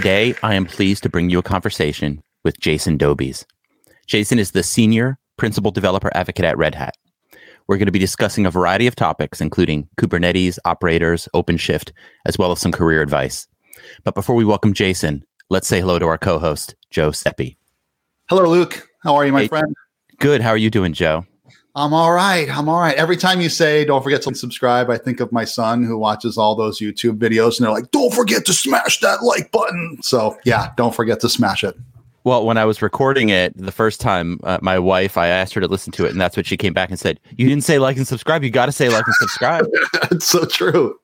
Today, I am pleased to bring you a conversation with Jason Dobies. Jason is the senior principal developer advocate at Red Hat. We're going to be discussing a variety of topics, including Kubernetes, operators, OpenShift, as well as some career advice. But before we welcome Jason, let's say hello to our co host, Joe Sepi. Hello, Luke. How are you, my hey, friend? Good. How are you doing, Joe? I'm all right. I'm all right. Every time you say don't forget to subscribe, I think of my son who watches all those YouTube videos and they're like, don't forget to smash that like button. So, yeah, don't forget to smash it. Well, when I was recording it the first time, uh, my wife, I asked her to listen to it, and that's what she came back and said. You didn't say like and subscribe. You got to say like and subscribe. it's so true.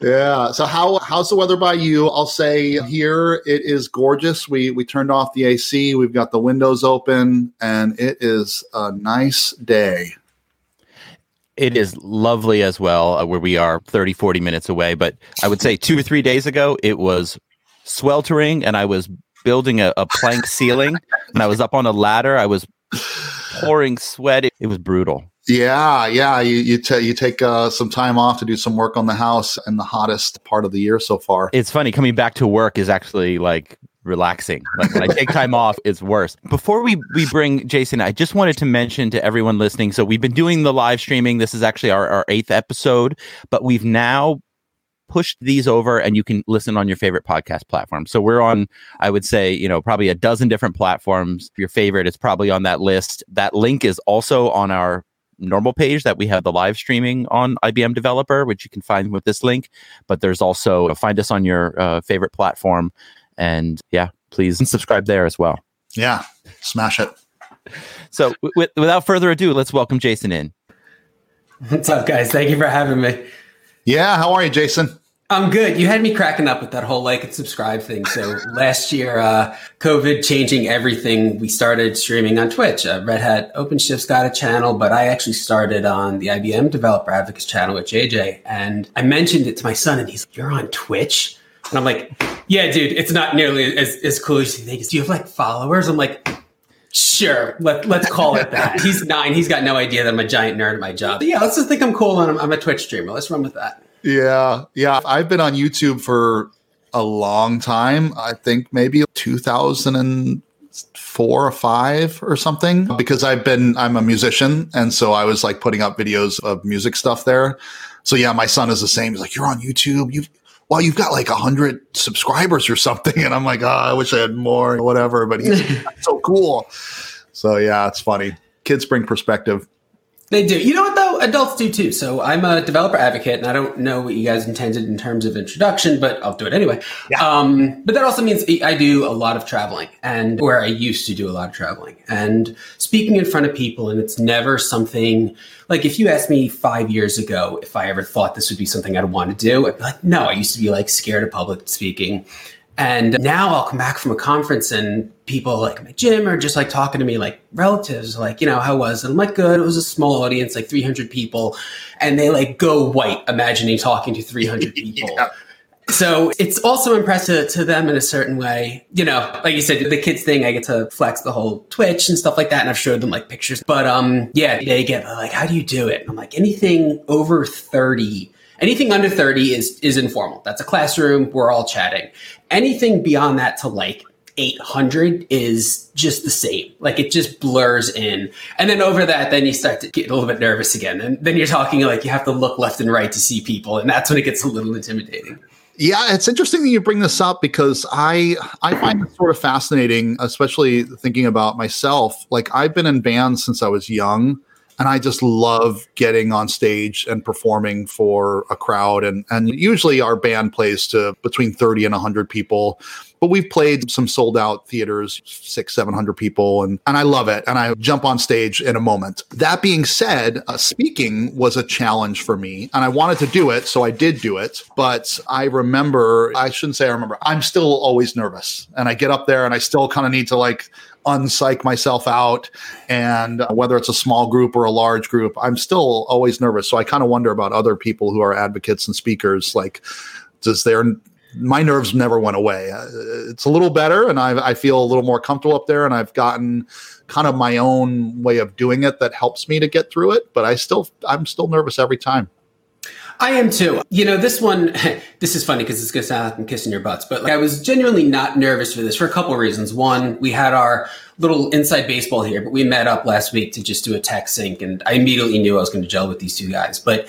Yeah. So how how's the weather by you? I'll say here it is gorgeous. We we turned off the AC. We've got the windows open, and it is a nice day. It is lovely as well, uh, where we are 30, 40 minutes away. But I would say two or three days ago, it was sweltering, and I was building a, a plank ceiling, and I was up on a ladder. I was pouring sweat. It, it was brutal. Yeah, yeah. You you, t- you take uh, some time off to do some work on the house in the hottest part of the year so far. It's funny coming back to work is actually like relaxing. Like when I take time off, it's worse. Before we we bring Jason, I just wanted to mention to everyone listening. So we've been doing the live streaming. This is actually our, our eighth episode, but we've now pushed these over and you can listen on your favorite podcast platform. So we're on, I would say, you know, probably a dozen different platforms. Your favorite is probably on that list. That link is also on our normal page that we have the live streaming on IBM Developer, which you can find with this link. But there's also find us on your uh, favorite platform, and yeah, please subscribe there as well. Yeah, smash it. So, w- without further ado, let's welcome Jason in. What's up, guys? Thank you for having me. Yeah, how are you, Jason? I'm good. You had me cracking up with that whole like and subscribe thing. So last year, uh, COVID changing everything, we started streaming on Twitch. Uh, Red Hat OpenShift's got a channel, but I actually started on the IBM Developer Advocates channel with JJ. And I mentioned it to my son, and he's like, You're on Twitch? And I'm like, Yeah, dude, it's not nearly as, as cool as you think. Do you have like followers? I'm like, Sure, let, let's call it that. he's nine. He's got no idea that I'm a giant nerd at my job. But yeah, let's just think I'm cool and I'm, I'm a Twitch streamer. Let's run with that. Yeah, yeah. I've been on YouTube for a long time. I think maybe 2004 or five or something because I've been I'm a musician and so I was like putting up videos of music stuff there. So yeah, my son is the same. He's like, "You're on YouTube. You've well, you've got like a hundred subscribers or something," and I'm like, "Oh, I wish I had more, or whatever." But he's so cool. So yeah, it's funny. Kids bring perspective. They do. You know what though? Adults do too. So I'm a developer advocate, and I don't know what you guys intended in terms of introduction, but I'll do it anyway. Yeah. Um, but that also means I do a lot of traveling, and where I used to do a lot of traveling, and speaking in front of people, and it's never something like if you asked me five years ago if I ever thought this would be something I'd want to do, I'd be like, no. I used to be like scared of public speaking, and now I'll come back from a conference and people like my gym are just like talking to me like relatives, like, you know, how was it? I'm like, good. It was a small audience, like 300 people. And they like go white imagining talking to 300 people. yeah. So it's also impressive to them in a certain way. You know, like you said, the kids thing, I get to flex the whole Twitch and stuff like that. And I've showed them like pictures. But um, yeah, they get like, how do you do it? And I'm like, anything over 30 Anything under 30 is is informal. That's a classroom. We're all chatting. Anything beyond that to like 800 is just the same. Like it just blurs in. And then over that, then you start to get a little bit nervous again. And then you're talking like you have to look left and right to see people. And that's when it gets a little intimidating. Yeah, it's interesting that you bring this up because I I find it sort of fascinating, especially thinking about myself. Like I've been in bands since I was young and I just love getting on stage and performing for a crowd. And and usually our band plays to between 30 and 100 people. But we've played some sold out theaters, six, 700 people, and, and I love it. And I jump on stage in a moment. That being said, uh, speaking was a challenge for me, and I wanted to do it. So I did do it. But I remember, I shouldn't say I remember, I'm still always nervous. And I get up there and I still kind of need to like unpsych myself out. And whether it's a small group or a large group, I'm still always nervous. So I kind of wonder about other people who are advocates and speakers. Like, does their my nerves never went away. Uh, it's a little better, and I, I feel a little more comfortable up there, and I've gotten kind of my own way of doing it that helps me to get through it. But I still, I'm still nervous every time. I am too. You know, this one, this is funny because it's going to sound like I'm kissing your butts, but like, I was genuinely not nervous for this for a couple of reasons. One, we had our little inside baseball here, but we met up last week to just do a tech sync, and I immediately knew I was going to gel with these two guys. But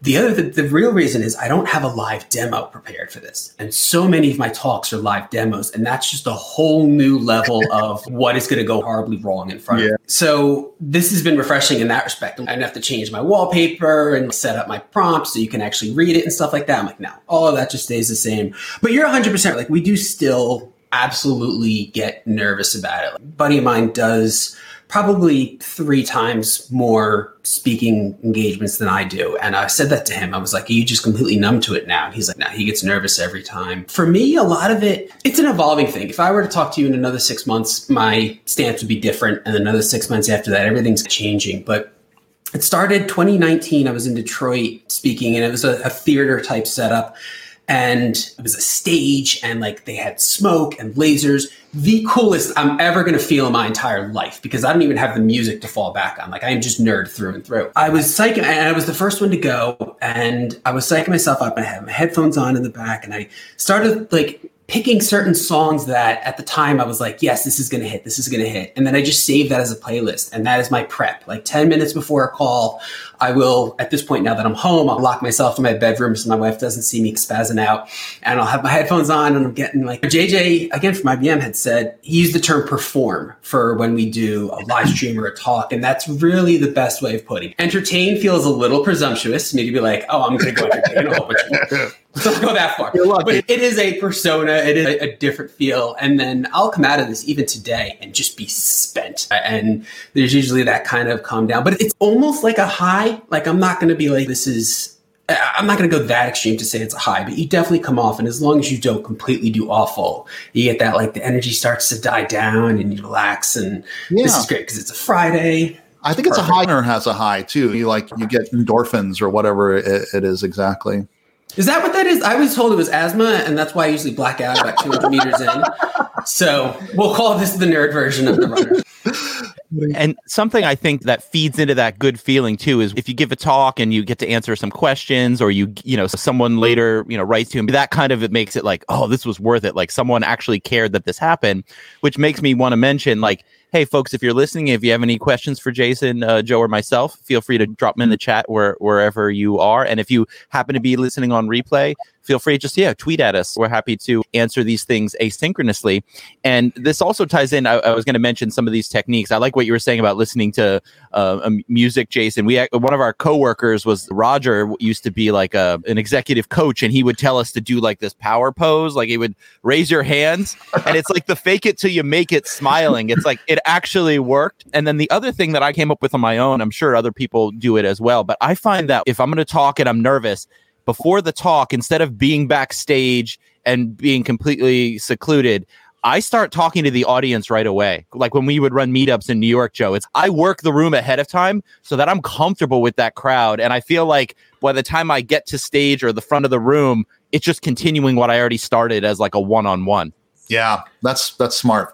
the other, the, the, real reason is I don't have a live demo prepared for this. And so many of my talks are live demos. And that's just a whole new level of what is going to go horribly wrong in front yeah. of me. So this has been refreshing in that respect. I didn't have to change my wallpaper and set up my prompts so you can actually read it and stuff like that. I'm like, no, all of that just stays the same. But you're 100% like, we do still absolutely get nervous about it. Like, a buddy of mine does probably three times more speaking engagements than I do. And I said that to him. I was like, Are you just completely numb to it now? And he's like, No, he gets nervous every time. For me, a lot of it, it's an evolving thing. If I were to talk to you in another six months, my stance would be different. And another six months after that, everything's changing. But it started 2019. I was in Detroit speaking, and it was a, a theater type setup and it was a stage and like they had smoke and lasers the coolest i'm ever going to feel in my entire life because i don't even have the music to fall back on like i am just nerd through and through i was psyching and i was the first one to go and i was psyching myself up i had my headphones on in the back and i started like picking certain songs that at the time I was like, yes, this is going to hit, this is going to hit. And then I just saved that as a playlist. And that is my prep. Like 10 minutes before a call, I will, at this point, now that I'm home, I'll lock myself in my bedroom so my wife doesn't see me spazzing out. And I'll have my headphones on and I'm getting like, JJ, again from IBM, had said, he used the term perform for when we do a live stream or a talk. And that's really the best way of putting it. Entertain feels a little presumptuous, me to be like, oh, I'm going to go entertain a whole bunch of Don't go that far. But it is a persona. It is a, a, different feel. And then I'll come out of this even today and just be spent. And there's usually that kind of calm down, but it's almost like a high. Like I'm not going to be like, this is, I'm not going to go that extreme to say it's a high, but you definitely come off. And as long as you don't completely do awful, you get that like the energy starts to die down and you relax. And yeah. this is great because it's a Friday. I think it's, it's a high or has a high too. You like you get endorphins or whatever it, it is exactly. Is that what that is? I was told it was asthma, and that's why I usually black out about 200 meters in. So we'll call this the nerd version of the runner. And something I think that feeds into that good feeling too is if you give a talk and you get to answer some questions, or you you know someone later you know writes to him, that kind of it makes it like oh this was worth it. Like someone actually cared that this happened, which makes me want to mention like hey folks if you're listening if you have any questions for jason uh, joe or myself feel free to drop them in the chat where, wherever you are and if you happen to be listening on replay feel free just yeah tweet at us. We're happy to answer these things asynchronously. And this also ties in i, I was going to mention some of these techniques. I like what you were saying about listening to uh, music jason. We one of our coworkers was roger used to be like a, an executive coach and he would tell us to do like this power pose. Like he would raise your hands and it's like the fake it till you make it smiling. It's like it actually worked. And then the other thing that i came up with on my own i'm sure other people do it as well but i find that if i'm going to talk and i'm nervous before the talk, instead of being backstage and being completely secluded, I start talking to the audience right away. Like when we would run meetups in New York, Joe, it's I work the room ahead of time so that I'm comfortable with that crowd. And I feel like by the time I get to stage or the front of the room, it's just continuing what I already started as like a one on one. Yeah, that's that's smart.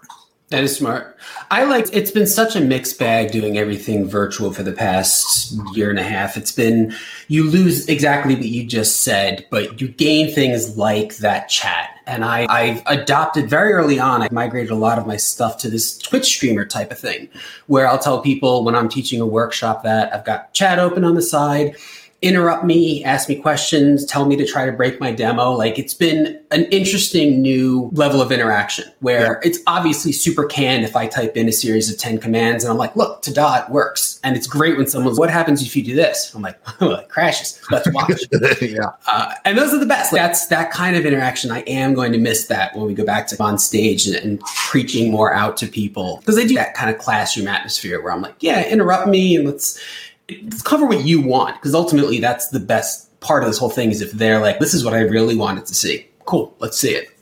That is smart. I like it's been such a mixed bag doing everything virtual for the past year and a half. It's been you lose exactly what you just said, but you gain things like that chat. And I, I've adopted very early on, I migrated a lot of my stuff to this Twitch streamer type of thing, where I'll tell people when I'm teaching a workshop that I've got chat open on the side interrupt me, ask me questions, tell me to try to break my demo. Like it's been an interesting new level of interaction where yeah. it's obviously super canned if I type in a series of 10 commands and I'm like, look, ta-da, it works. And it's great when someone's, what happens if you do this? I'm like, well, it crashes. Let's watch. yeah. Uh, and those are the best. Like, that's that kind of interaction. I am going to miss that when we go back to on stage and, and preaching more out to people because they do that kind of classroom atmosphere where I'm like, yeah, interrupt me and let's, cover what you want because ultimately that's the best part of this whole thing is if they're like this is what i really wanted to see cool let's see it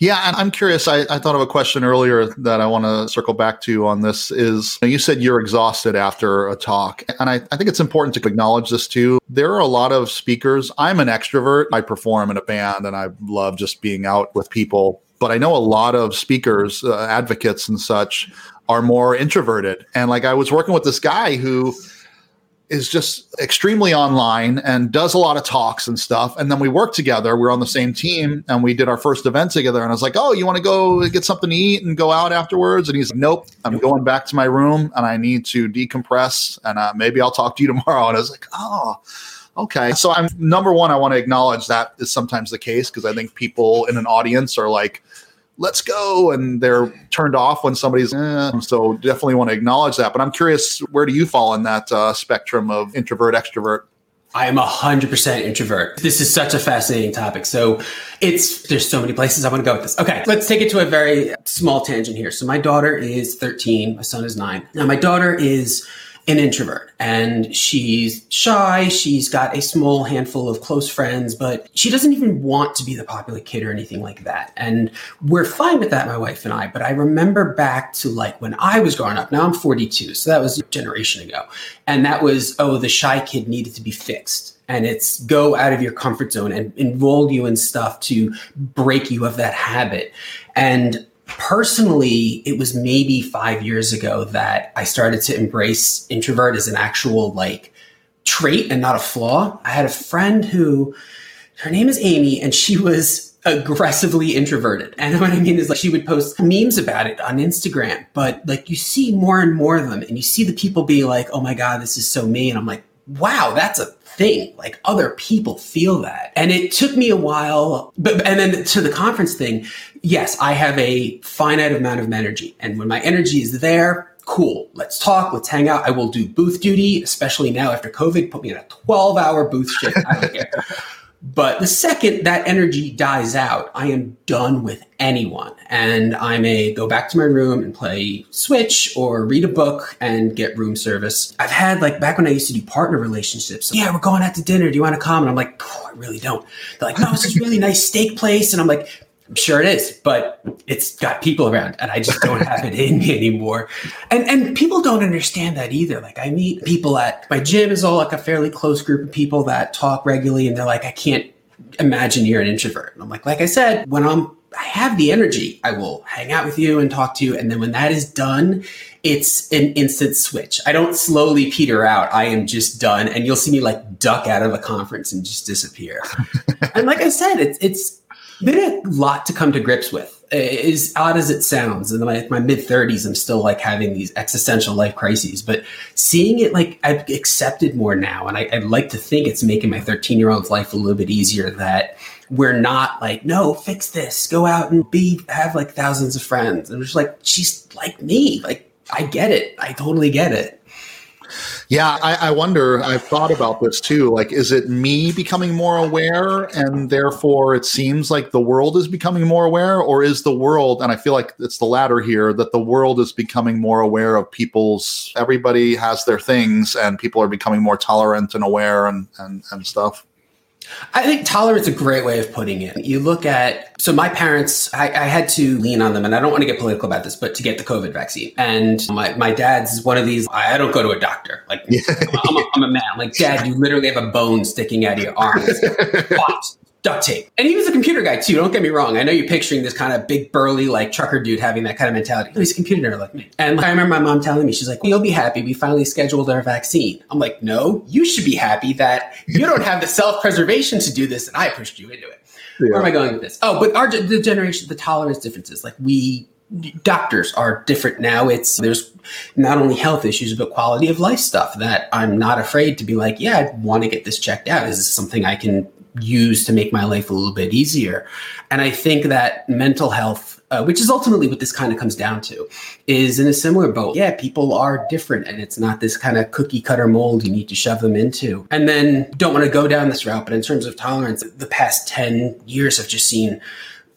yeah, and I'm curious. I, I, thought of a question earlier that I want to circle back to on this is you said you're exhausted after a talk. And I, I think it's important to acknowledge this too. There are a lot of speakers. I'm an extrovert. I perform in a band and I love just being out with people. But I know a lot of speakers, uh, advocates, and such are more introverted. And like I was working with this guy who is just extremely online and does a lot of talks and stuff. And then we work together. We're on the same team and we did our first event together. And I was like, Oh, you want to go get something to eat and go out afterwards? And he's like, Nope, I'm going back to my room and I need to decompress and uh, maybe I'll talk to you tomorrow. And I was like, Oh, okay. So I'm number one, I want to acknowledge that is sometimes the case because I think people in an audience are like, let's go and they're turned off when somebody's eh. so definitely want to acknowledge that but i'm curious where do you fall in that uh, spectrum of introvert extrovert I am a hundred percent introvert. This is such a fascinating topic. So it's there's so many places I want to go with this. Okay, let's take it to a very small tangent here. So my daughter is 13, my son is nine. Now my daughter is an introvert and she's shy. She's got a small handful of close friends, but she doesn't even want to be the popular kid or anything like that. And we're fine with that, my wife and I. But I remember back to like when I was growing up. Now I'm 42, so that was a generation ago. And that was, oh, the shy kid needed to be fixed. And it's go out of your comfort zone and involve you in stuff to break you of that habit. And personally, it was maybe five years ago that I started to embrace introvert as an actual like trait and not a flaw. I had a friend who, her name is Amy, and she was aggressively introverted. And what I mean is like she would post memes about it on Instagram, but like you see more and more of them and you see the people be like, oh my God, this is so me. And I'm like, wow, that's a thing. Like other people feel that. And it took me a while, but, and then to the conference thing, yes, I have a finite amount of energy. And when my energy is there, cool, let's talk, let's hang out. I will do booth duty, especially now after COVID, put me in a 12 hour booth shift. I don't care. But the second that energy dies out, I am done with anyone. And I may go back to my room and play Switch or read a book and get room service. I've had like back when I used to do partner relationships. Yeah, we're going out to dinner. Do you want to come? And I'm like, I really don't. They're like, no, it's this really nice steak place. And I'm like, I'm sure it is, but it's got people around and I just don't have it in me anymore. And and people don't understand that either. Like I meet people at my gym is all like a fairly close group of people that talk regularly and they're like, I can't imagine you're an introvert. And I'm like, like I said, when I'm I have the energy, I will hang out with you and talk to you. And then when that is done, it's an instant switch. I don't slowly peter out. I am just done. And you'll see me like duck out of a conference and just disappear. and like I said, it's it's been a lot to come to grips with. As odd as it sounds, in my, my mid 30s, I'm still like having these existential life crises. But seeing it, like I've accepted more now, and I, I'd like to think it's making my 13 year old's life a little bit easier. That we're not like, no, fix this, go out and be have like thousands of friends. And just like she's like me, like I get it, I totally get it. Yeah, I, I, wonder. I've thought about this too. Like, is it me becoming more aware, and therefore it seems like the world is becoming more aware, or is the world? And I feel like it's the latter here. That the world is becoming more aware of people's. Everybody has their things, and people are becoming more tolerant and aware, and and and stuff. I think tolerance is a great way of putting it. You look at, so my parents, I, I, had to lean on them, and I don't want to get political about this, but to get the COVID vaccine. And my, my dad's one of these, I don't go to a doctor. Like. I'm, a, I'm, a man. Like, dad, you literally have a bone sticking out of your arm duct tape. And he was a computer guy too. Don't get me wrong. I know you're picturing this kind of big burly like trucker dude having that kind of mentality. Oh, he's a computer nerd like me. And I remember my mom telling me, she's like, "You'll be happy. We finally scheduled our vaccine." I'm like, "No, you should be happy that you don't have the self preservation to do this, and I pushed you into it." Yeah. Where am I going with this? Oh, but our the generation, the tolerance differences. Like we doctors are different now. It's there's not only health issues but quality of life stuff that I'm not afraid to be like, yeah, I want to get this checked out. Is this something I can use to make my life a little bit easier. And I think that mental health, uh, which is ultimately what this kind of comes down to, is in a similar boat. Yeah, people are different and it's not this kind of cookie cutter mold you need to shove them into. And then don't want to go down this route, but in terms of tolerance, the past 10 years have just seen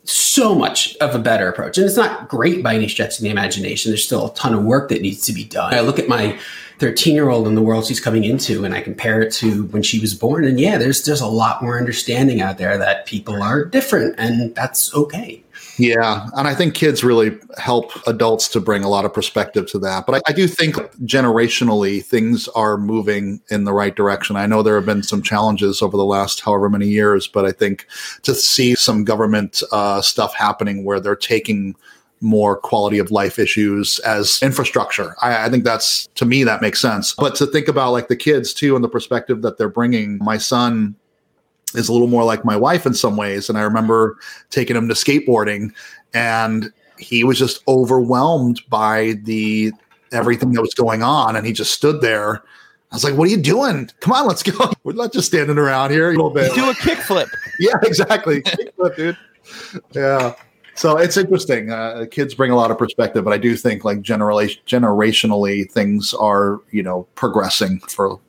so much of a better approach. And it's not great by any stretch of the imagination. There's still a ton of work that needs to be done. I look at my 13 year old in the world she's coming into and I compare it to when she was born. And yeah, there's there's a lot more understanding out there that people are different and that's okay. Yeah. And I think kids really help adults to bring a lot of perspective to that. But I, I, do think generationally things are moving in the right direction. I know there have been some challenges over the last however many years, but I think to see some government uh, stuff happening where they're taking more quality of life issues as infrastructure. I, I think that's to me that makes sense. But to think about like the kids too, and the perspective that they're bringing. My son is a little more like my wife in some ways, and I remember taking him to skateboarding, and he was just overwhelmed by the everything that was going on, and he just stood there. I was like, "What are you doing? Come on, let's go. We're not just standing around here a little bit." Do a kickflip. yeah, exactly. Kickflip, dude. Yeah. So it's interesting. Uh, kids bring a lot of perspective, but I do think like generation generationally things are you know progressing for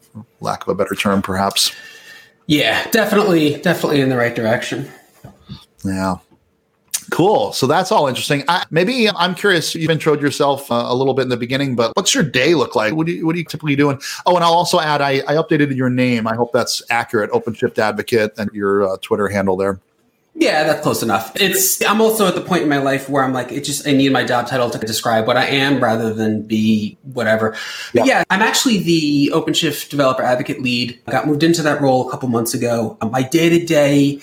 lack of a better term, perhaps. Yeah, definitely, definitely in the right direction. Yeah. Cool. So that's all interesting. I, maybe I'm curious. You've introed yourself uh, a little bit in the beginning, but what's your day look like? What do you, what are you typically doing? Oh, and I'll also add. I, I updated your name. I hope that's accurate. OpenShift Advocate and your uh, Twitter handle there. Yeah, that's close enough. It's I'm also at the point in my life where I'm like, it just I need my job title to describe what I am rather than be whatever. Yeah, yeah I'm actually the OpenShift developer advocate lead. I got moved into that role a couple months ago. Um, my day to day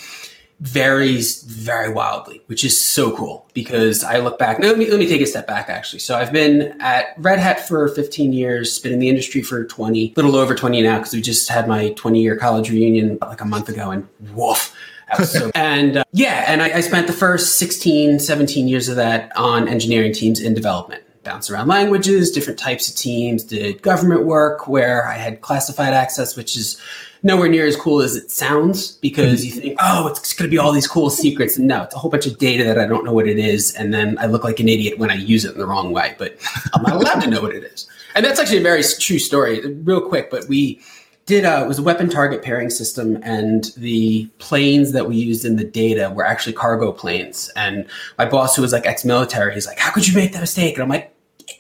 varies very wildly, which is so cool because I look back. Let me let me take a step back actually. So I've been at Red Hat for 15 years, been in the industry for 20, little over 20 now because we just had my 20 year college reunion like a month ago, and woof so, and uh, yeah, and I, I spent the first 16, 17 years of that on engineering teams in development bounce around languages, different types of teams, did government work where I had classified access, which is nowhere near as cool as it sounds because you think, oh, it's going to be all these cool secrets. And no, it's a whole bunch of data that I don't know what it is. And then I look like an idiot when I use it in the wrong way, but I'm not allowed to know what it is. And that's actually a very true story, real quick. But we, did a, it was a weapon target pairing system and the planes that we used in the data were actually cargo planes and my boss who was like ex-military he's like how could you make that mistake and i'm like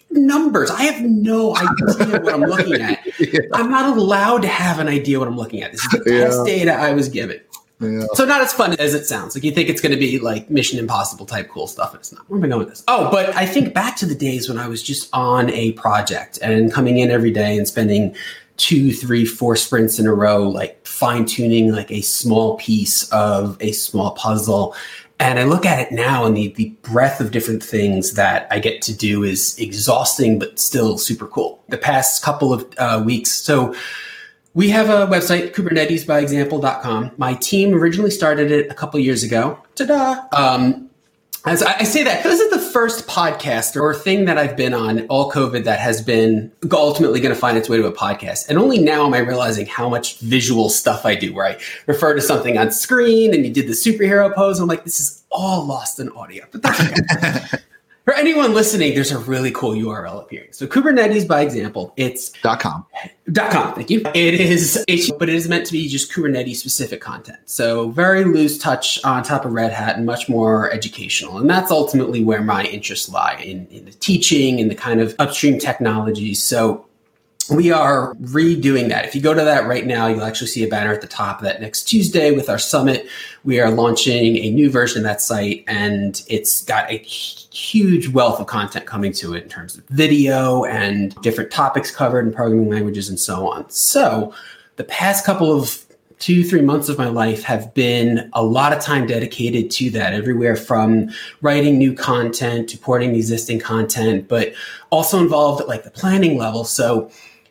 numbers i have no idea what i'm looking at yeah. i'm not allowed to have an idea what i'm looking at this is the best yeah. data i was given yeah. So not as fun as it sounds. Like you think it's going to be like Mission Impossible type cool stuff, and it's not. Where am I going with this? Oh, but I think back to the days when I was just on a project and coming in every day and spending two, three, four sprints in a row, like fine tuning like a small piece of a small puzzle. And I look at it now and the, the breadth of different things that I get to do is exhausting, but still super cool. The past couple of uh, weeks. So we have a website, kubernetesbyexample.com. My team originally started it a couple years ago. Ta-da! Um, as I say that, this is the first podcast or thing that I've been on all COVID that has been ultimately going to find its way to a podcast. And only now am I realizing how much visual stuff I do, where I refer to something on screen and you did the superhero pose. I'm like, this is all lost in audio, but that's okay. For anyone listening, there's a really cool URL appearing. So Kubernetes, by example, it's .com. .com, thank you. It is, but it is meant to be just Kubernetes specific content. So very loose touch on top of Red Hat and much more educational. And that's ultimately where my interests lie in, in the teaching and the kind of upstream technologies. So we are redoing that. If you go to that right now, you'll actually see a banner at the top that next Tuesday with our summit, we are launching a new version of that site and it's got a huge wealth of content coming to it in terms of video and different topics covered in programming languages and so on. So the past couple of two, three months of my life have been a lot of time dedicated to that, everywhere from writing new content to porting existing content, but also involved at like the planning level. So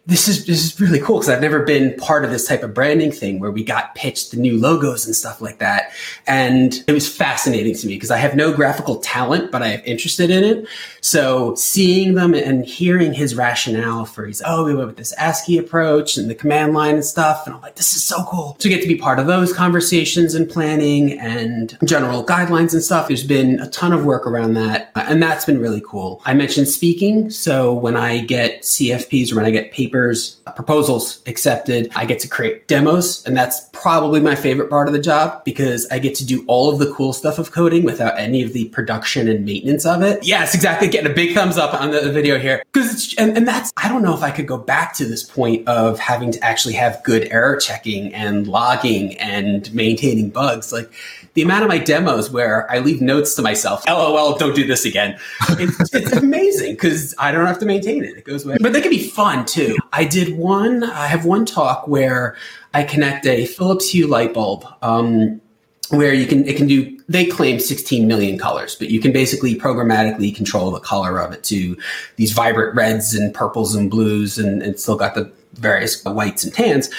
this is this is really cool because I've never been part of this type of branding thing where we got pitched the new logos and stuff like that. And it was fascinating to me because I have no graphical talent, but I have interested in it. So seeing them and hearing his rationale for he's oh, we went with this ASCII approach and the command line and stuff. And I'm like, this is so cool to get to be part of those conversations and planning and general guidelines and stuff. There's been a ton of work around that. Uh, and that's been really cool. I mentioned speaking. So when I get CFPs or when I get papers papers, uh, proposals accepted. I get to create demos, and that's probably my favorite part of the job because I get to do all of the cool stuff of coding without any of the production and maintenance of it. Yes, exactly. Getting a big thumbs up on the video here because it's and, and that's I don't know if I could go back to this point of having to actually have good error checking and logging and maintaining bugs like the amount of my demos where I leave notes to myself, LOL, don't do this again. It's, it's amazing because I don't have to maintain it. It goes away. But they can be fun too. I did one, I have one talk where I connect a Philips Hue light bulb. Um, where you can it can do they claim 16 million colors but you can basically programmatically control the color of it to these vibrant reds and purples and blues and, and still got the various whites and tans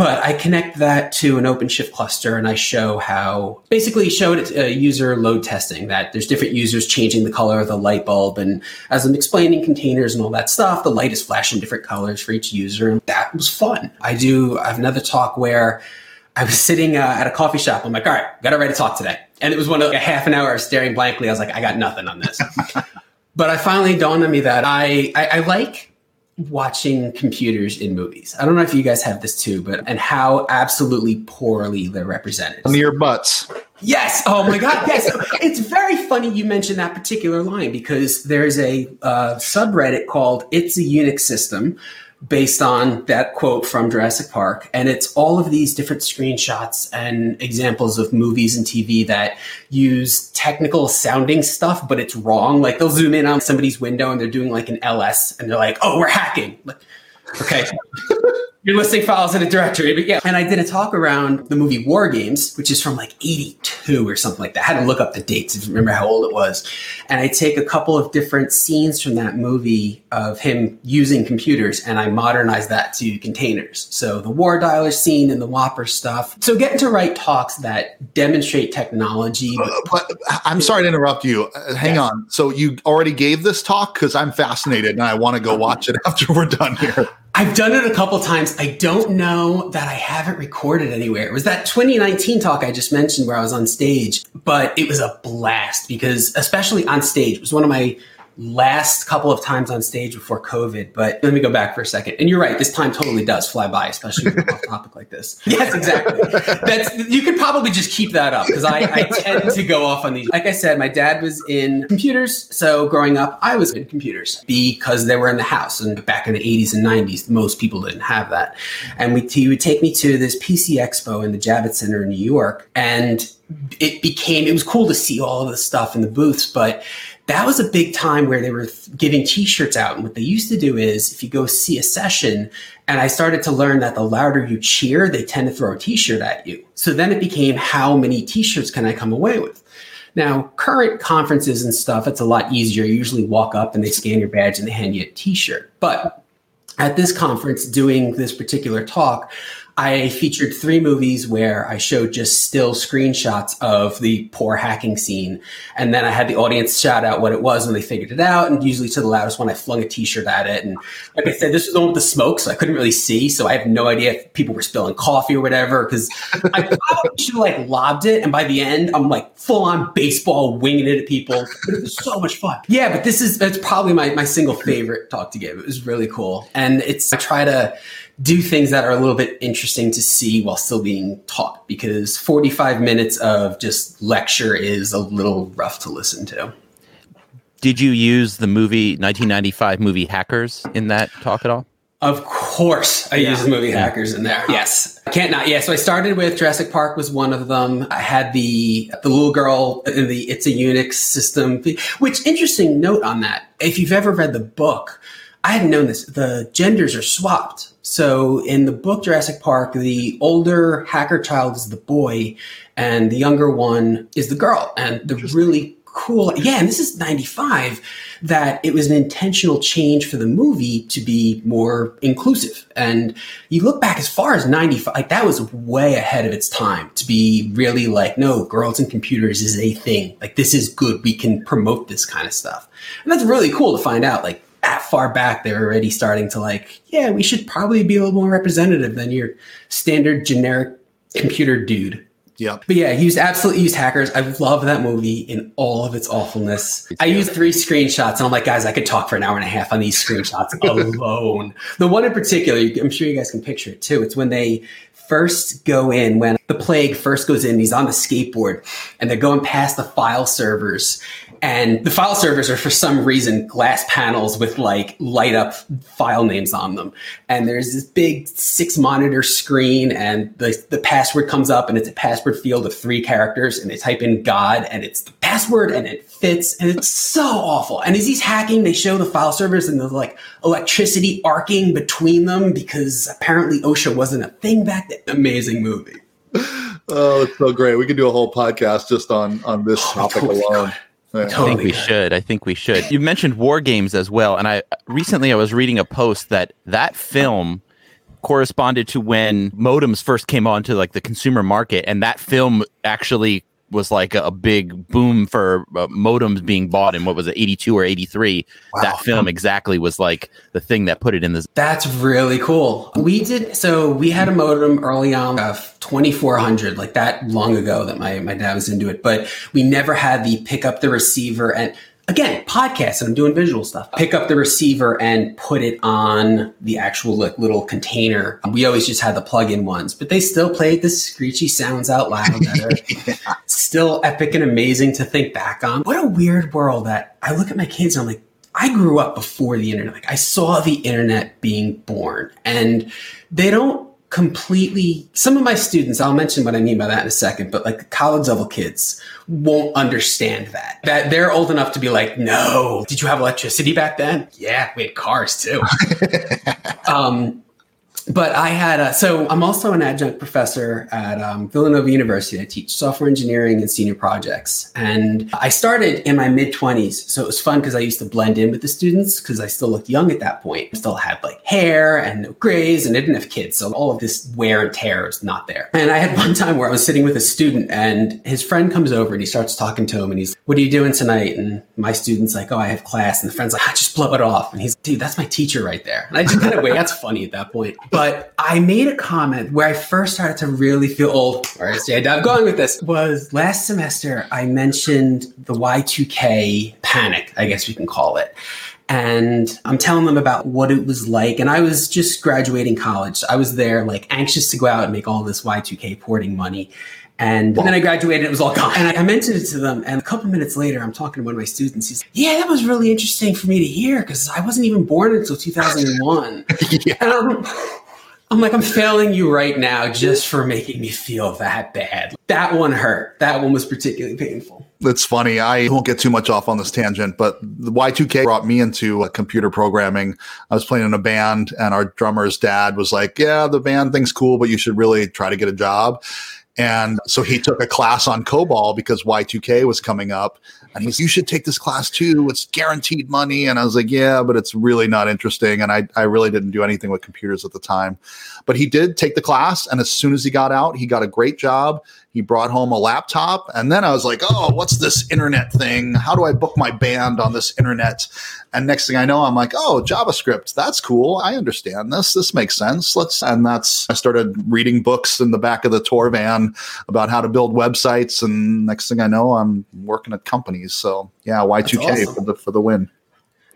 but I connect that to an OpenShift cluster and I show how basically showed it uh, user load testing that there's different users changing the color of the light bulb. And as I'm explaining containers and all that stuff, the light is flashing different colors for each user. And that was fun. I do, I have another talk where I was sitting uh, at a coffee shop. I'm like, all right, got to write a talk today. And it was one of like, a half an hour of staring blankly. I was like, I got nothing on this. but I finally dawned on me that I, I, I like watching computers in movies. I don't know if you guys have this too, but and how absolutely poorly they're represented. Near butts. Yes. Oh my God. Yes. it's very funny you mentioned that particular line because there's a uh, subreddit called "It's a Unix System," based on that quote from Jurassic Park. And it's all of these different screenshots and examples of movies and TV that use technical sounding stuff, but it's wrong. Like they'll zoom in on somebody's window and they're doing like an LS and they're like, oh, we're hacking. Like, okay. your listing files in a directory. But yeah, and I did a talk around the movie War Games, which is from like 82 or something like that. I had to look up the dates to remember how old it was. And I take a couple of different scenes from that movie of him using computers and I modernize that to containers. So the war dialer scene and the WOPR stuff. So getting to write talks that demonstrate technology. Uh, but I'm sorry to interrupt you. Uh, hang yes. on. So you already gave this talk because I'm fascinated and I want to go watch it after we're done here. I've done it a couple times. I don't know that I haven't recorded anywhere. It was that 2019 talk I just mentioned where I was on stage, but it was a blast because, especially on stage, it was one of my last couple of times on stage before COVID. But let me go back for a second. And you're right, this time totally does fly by, especially with a topic like this. Yes, exactly. That's you could probably just keep that up because I, I tend to go off on these. Like I said, my dad was in computers, so growing up, I was in computers because they were in the house. And back in the 80s and 90s, most people didn't have that. And we, he would take me to this PC Expo in the Javits Center in New York, and it became it was cool to see all of the stuff in the booths, but that was a big time where they were giving t-shirts out. And what they used to do is if you go see a session and i started to learn that the louder you cheer they tend to throw a t-shirt at you. So then it became how many t-shirts can i come away with? Now current conferences and stuff it's a lot easier. You usually walk up and they scan your badge and they hand you a t-shirt. But at this conference doing this particular talk I featured three movies where I showed just still screenshots of the poor hacking scene. And then I had the audience shout out what it was when they figured it out. And usually to the loudest one, I flung a t shirt at it. And like I said, this was the one with the smoke, so I couldn't really see. So I have no idea if people were spilling coffee or whatever, because I probably should have like lobbed it. And by the end, I'm like full on baseball winging it at people. It was so much fun. Yeah, but this is, it's probably my, my single favorite talk to give. It was really cool. And it's, I try to, do things that are a little bit interesting to see while still being taught because 45 minutes of just lecture is a little rough to listen to. Did you use the movie 1995 movie Hackers in that talk at all? Of course, I yeah. used the movie Hackers in there. Yes, I can't not. Yeah, so I started with Jurassic Park was one of them. I had the the little girl in the It's a Unix system. Which interesting note on that. If you've ever read the book, I hadn't known this. The genders are swapped. So in the book Jurassic Park, the older hacker child is the boy, and the younger one is the girl. And the really cool, yeah, and this is 95, that it was an intentional change for the movie to be more inclusive. And you look back as far as 95, like that was way ahead of its time to be really like, no, girls and computers is a thing. Like this is good. We can promote this kind of stuff. And that's really cool to find out. Like that far back, they're already starting to like, yeah, we should probably be a little more representative than your standard generic computer dude. Yeah. But yeah, he used absolutely used hackers. I love that movie in all of its awfulness. I used three screenshots and I'm like, guys, I could talk for an hour and a half on these screenshots alone. The one in particular, I'm sure you guys can picture it too. It's when they first go in, when the plague first goes in, he's on the skateboard and they're going past the file servers and the file servers are for some reason glass panels with like light up file names on them. And there's this big six monitor screen and the, the password comes up and it's a password field of three characters and they type in God and it's the password and it fits and it's so awful. And as he's hacking, they show the file servers and the like electricity arcing between them because apparently OSHA wasn't a thing back then. Amazing movie. Oh, it's so great. We could do a whole podcast just on on this Oh, topic totally alone. Yeah. I think we should. I think we should. You mentioned war games as well, and I recently I was reading a post that that film corresponded to when modems first came onto like the consumer market, and that film actually was like a, a big boom for uh, modems being bought in what was it, eighty two or eighty three. Wow. That film exactly was like the thing that put it in this. That's really cool. We did so we had a modem early on of 2400 like that long ago that my my dad was into it, but we never had the pick up the receiver and again, podcast and I'm doing visual stuff. Pick up the receiver and put it on the actual like little container. We always just had the plug-in ones, but they still played the screechy sounds out loud that are still epic and amazing to think back on. What a weird world that I look at my kids and I'm like, I grew up before the internet. Like I saw the internet being born and they don't completely some of my students i'll mention what i mean by that in a second but like college level kids won't understand that. That they're old enough to be like no did you have electricity back then? Yeah we had cars too. Um but I had a, so I'm also an adjunct professor at um, Villanova University. I teach software engineering and senior projects. And I started in my mid 20s. So it was fun because I used to blend in with the students because I still looked young at that point. I still had like hair and no grays and I didn't have kids. So all of this wear and tear was not there. And I had one time where I was sitting with a student and his friend comes over and he starts talking to him and he's, What are you doing tonight? And my student's like, Oh, I have class. And the friend's like, ah, Just blow it off. And he's, Dude, that's my teacher right there. And I just kind of wait. That's funny at that point. But I made a comment where I first started to really feel old. Where I say I'm going with this was last semester. I mentioned the Y2K panic, I guess we can call it. And I'm telling them about what it was like. And I was just graduating college. I was there, like anxious to go out and make all this Y2K porting money. And then I graduated, it was all gone. And I mentioned it to them. And a couple minutes later, I'm talking to one of my students. He's, like, yeah, that was really interesting for me to hear because I wasn't even born until 2001. yeah. And I'm, I'm like, I'm failing you right now just for making me feel that bad. That one hurt. That one was particularly painful. It's funny. I won't get too much off on this tangent, but the Y2K brought me into computer programming. I was playing in a band, and our drummer's dad was like, Yeah, the band thing's cool, but you should really try to get a job. And so he took a class on COBOL because Y2K was coming up. And he's, you should take this class too. It's guaranteed money. And I was like, yeah, but it's really not interesting. And I, I really didn't do anything with computers at the time. But he did take the class. And as soon as he got out, he got a great job. He brought home a laptop. And then I was like, oh, what's this internet thing? How do I book my band on this internet? And next thing I know, I'm like, oh, JavaScript. That's cool. I understand this. This makes sense. Let's, and that's, I started reading books in the back of the tour van about how to build websites. And next thing I know, I'm working at companies. So yeah, Y2K awesome. for the, for the win.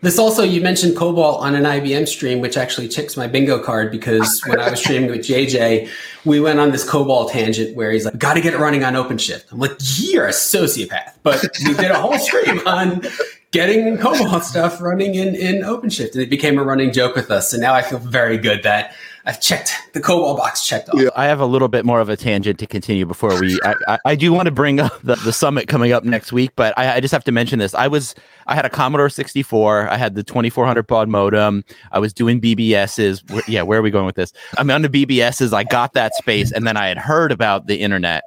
This also, you mentioned COBOL on an IBM stream, which actually checks my bingo card because when I was streaming with JJ, we went on this COBOL tangent where he's like, got to get it running on OpenShift. I'm like, you're a sociopath. But we did a whole stream on getting COBOL stuff running in, in OpenShift. And it became a running joke with us. And now I feel very good that I've checked the COBOL box checked off. Yeah. I have a little bit more of a tangent to continue before we. I, I, I do want to bring up the, the summit coming up next week, but I, I just have to mention this. I was I had a Commodore 64. I had the 2400 baud modem. I was doing BBSs. Where, yeah, where are we going with this? I'm on the BBSs. I got that space, and then I had heard about the internet.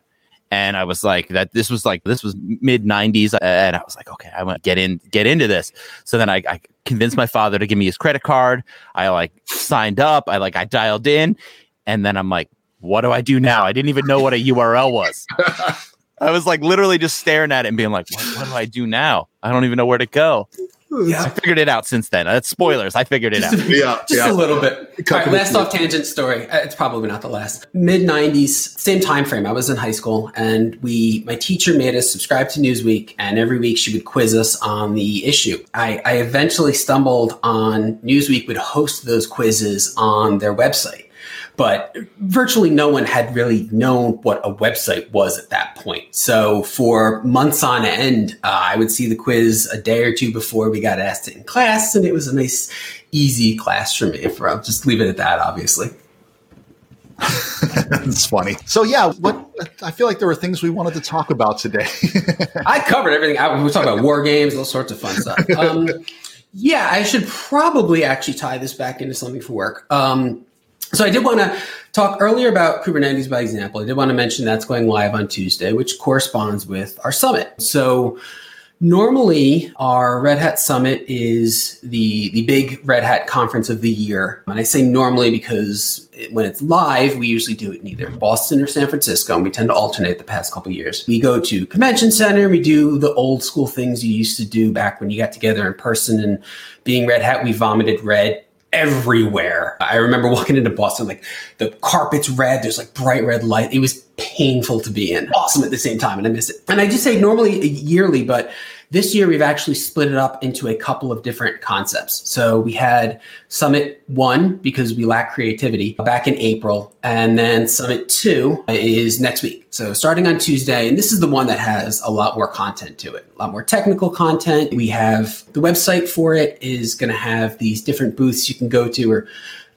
And I was like, that this was like this was mid '90s, uh, and I was like, okay, I want to get in, get into this. So then I, I convinced my father to give me his credit card. I like signed up. I like I dialed in, and then I'm like, what do I do now? I didn't even know what a URL was. I was like literally just staring at it and being like, what, what do I do now? I don't even know where to go. I figured it out since then. That's spoilers. I figured it Just, out. Yeah, just yeah. a little bit. All right, last off tangent story. Uh, It's probably not the last. Mid '90s, same time frame. I was in high school, and we, my teacher made us subscribe to Newsweek, and every week she would quiz us on the issue. I, I eventually stumbled on Newsweek would host those quizzes on their website. But virtually no one had really known what a website was at that point. So for months on end, uh, I would see the quiz a day or two before we got asked it in class, and it was a nice, easy class for me. For I'll just leave it at that, obviously. it's funny. So yeah, what I feel like there were things we wanted to talk about today. I covered everything. I, we talked about war games, all sorts of fun stuff. Um, yeah, I should probably actually tie this back into something for work. Um, so I did want to talk earlier about Kubernetes by example. I did want to mention that's going live on Tuesday, which corresponds with our summit. So Normally, our Red Hat Summit is the, the big Red Hat conference of the year. And I say normally because when it's live, we usually do it in either Boston or San Francisco, and we tend to alternate the past couple years. We go to convention center, we do the old school things you used to do back when you got together in person and being Red Hat, we vomited red everywhere. I remember walking into Boston, like the carpet's red, there's like bright red light. It was painful to be in, awesome at the same time, and I miss it. And I just say normally yearly, but this year, we've actually split it up into a couple of different concepts. So we had Summit 1 because we lack creativity back in April, and then Summit 2 is next week. So starting on Tuesday, and this is the one that has a lot more content to it, a lot more technical content. We have the website for it is going to have these different booths you can go to or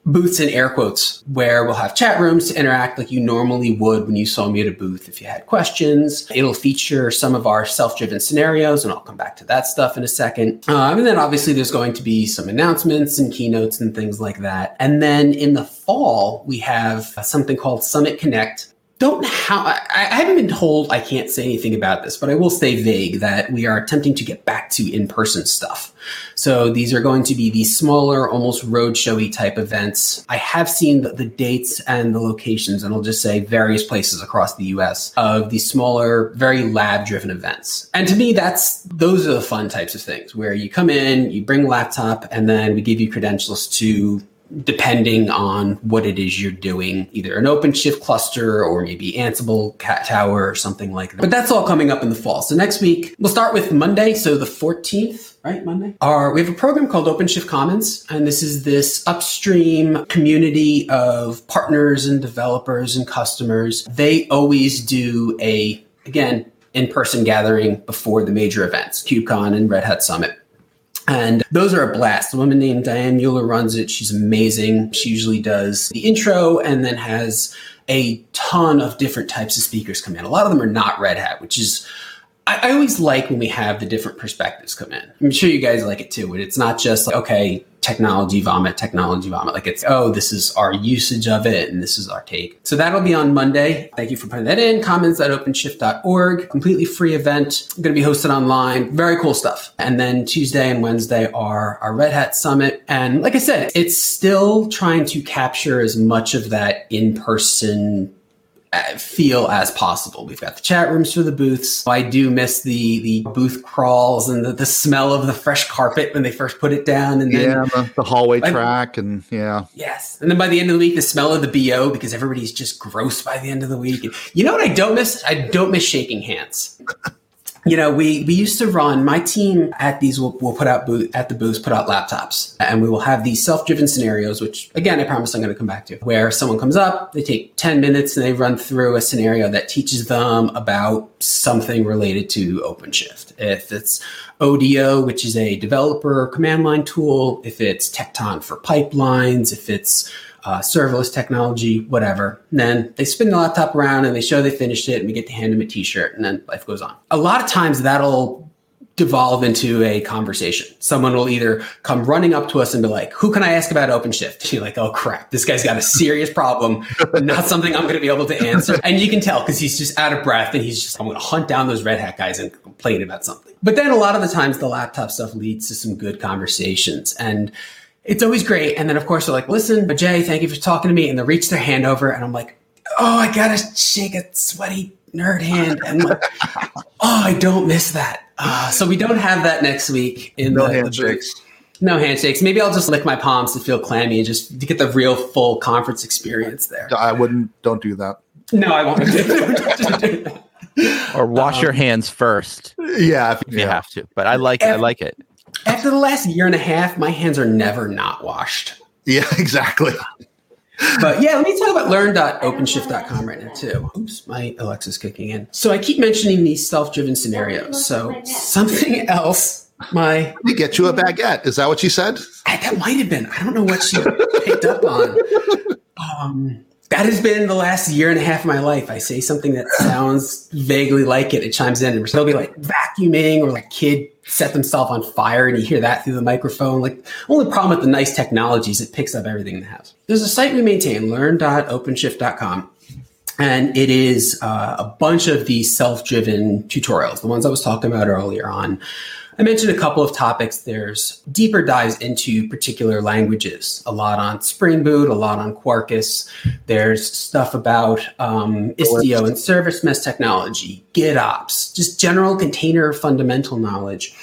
booths in air quotes where we'll have chat rooms to interact like you normally would when you saw me at a booth if you had questions. It'll feature some of our self driven scenarios, and I'll come back to that stuff in a second. Um, and then obviously there's going to be some announcements and keynotes and things like that. And then in the fall, we have something called Summit Connect, don't how I, I, haven't been told I can't say anything about this, but I will stay vague that we are attempting to get back to in-person stuff. So these are going to be these smaller, almost roadshowy type events. I have seen the, the dates and the locations, and I'll just say various places across the US of these smaller, very lab-driven events. And to me, that's those are the fun types of things where you come in, you bring a laptop, and then we give you credentials to depending on what it is you're doing, either an OpenShift cluster or maybe Ansible Cat Tower or something like that. But that's all coming up in the fall. So next week, we'll start with Monday. So the 14th, right? Monday. Our, we have a program called OpenShift Commons, and this is this upstream community of partners and developers and customers. They always do a, again, in-person gathering before the major events, KubeCon and Red Hat Summit. And those are a blast. A woman named Diane Mueller runs it. She's amazing. She usually does the intro and then has a ton of different types of speakers come in. A lot of them are not Red Hat, which is I, I, always like when we have the different perspectives come in. I'm sure you guys like it too. It's not just like, okay, technology vomit, technology vomit. Like it's, oh, this is our usage of it and this is our take. So that'll be on Monday. Thank you for putting that in. Commons at openshift.org. Completely free event. Going to be hosted online. Very cool stuff. And then Tuesday and Wednesday are our Red Hat Summit. And like I said, it's still trying to capture as much of that in-person Uh, feel as possible. We've got the chat rooms for the booths. I do miss the the booth crawls and the, the smell of the fresh carpet when they first put it down. And then yeah, the, the hallway track and yeah, yes. And then by the end of the week, the smell of the bo because everybody's just gross by the end of the week. And You know what I don't miss? I don't miss shaking hands. You know, we, we used to run, my team at these will, will put out booth, at the booths, put out laptops and we will have these self-driven scenarios, which again, I promise I'm going to come back to where someone comes up, they take 10 minutes and they run through a scenario that teaches them about something related to OpenShift. If it's ODO, which is a developer command line tool, if it's Tekton for pipelines, if it's uh, serverless technology, whatever. And then they spin the laptop around and they show they finished it, and we get to hand them a T-shirt, and then life goes on. A lot of times that'll devolve into a conversation. Someone will either come running up to us and be like, "Who can I ask about OpenShift?" You're like, "Oh crap, this guy's got a serious problem, not something I'm going to be able to answer." And you can tell because he's just out of breath and he's just, "I'm going to hunt down those Red Hat guys and complain about something." But then a lot of the times, the laptop stuff leads to some good conversations and it's always great. And then of course they're like, listen, but Jay, thank you for talking to me. And they reach their hand over and I'm like, oh, I gotta shake a sweaty nerd hand. And like, oh, I don't miss that. Uh, so we don't have that next week in no the, handshakes. The no handshakes. Maybe I'll just lick my palms to feel clammy and just to get the real full conference experience there. I wouldn't. Don't do that. No, I won't. Do or wash um, your hands first. Yeah, if, if yeah. you have to. But I like I like it. After the last year and a half, my hands are never not washed. Yeah, exactly. but yeah, let me talk about learn.openshift.com right now too. Oops, my Alexa's kicking in. So I keep mentioning these self-driven scenarios. So something else. My we get you a baguette. Is that what she said? I, that might have been. I don't know what she picked up on. Um, that has been the last year and a half of my life. I say something that sounds vaguely like it, it chimes in, and they'll be like vacuuming or like kid set themselves on fire and you hear that through the microphone. Like only problem with the nice technologies, it picks up everything in the house. There's a site we maintain, learn.openshift.com. And it is uh, a bunch of these self-driven tutorials, the ones I was talking about earlier on. I mentioned a couple of topics. There's deeper dives into particular languages, a lot on Spring Boot, a lot on Quarkus. There's stuff about um, Istio and service mesh technology, GitOps, just general container fundamental knowledge.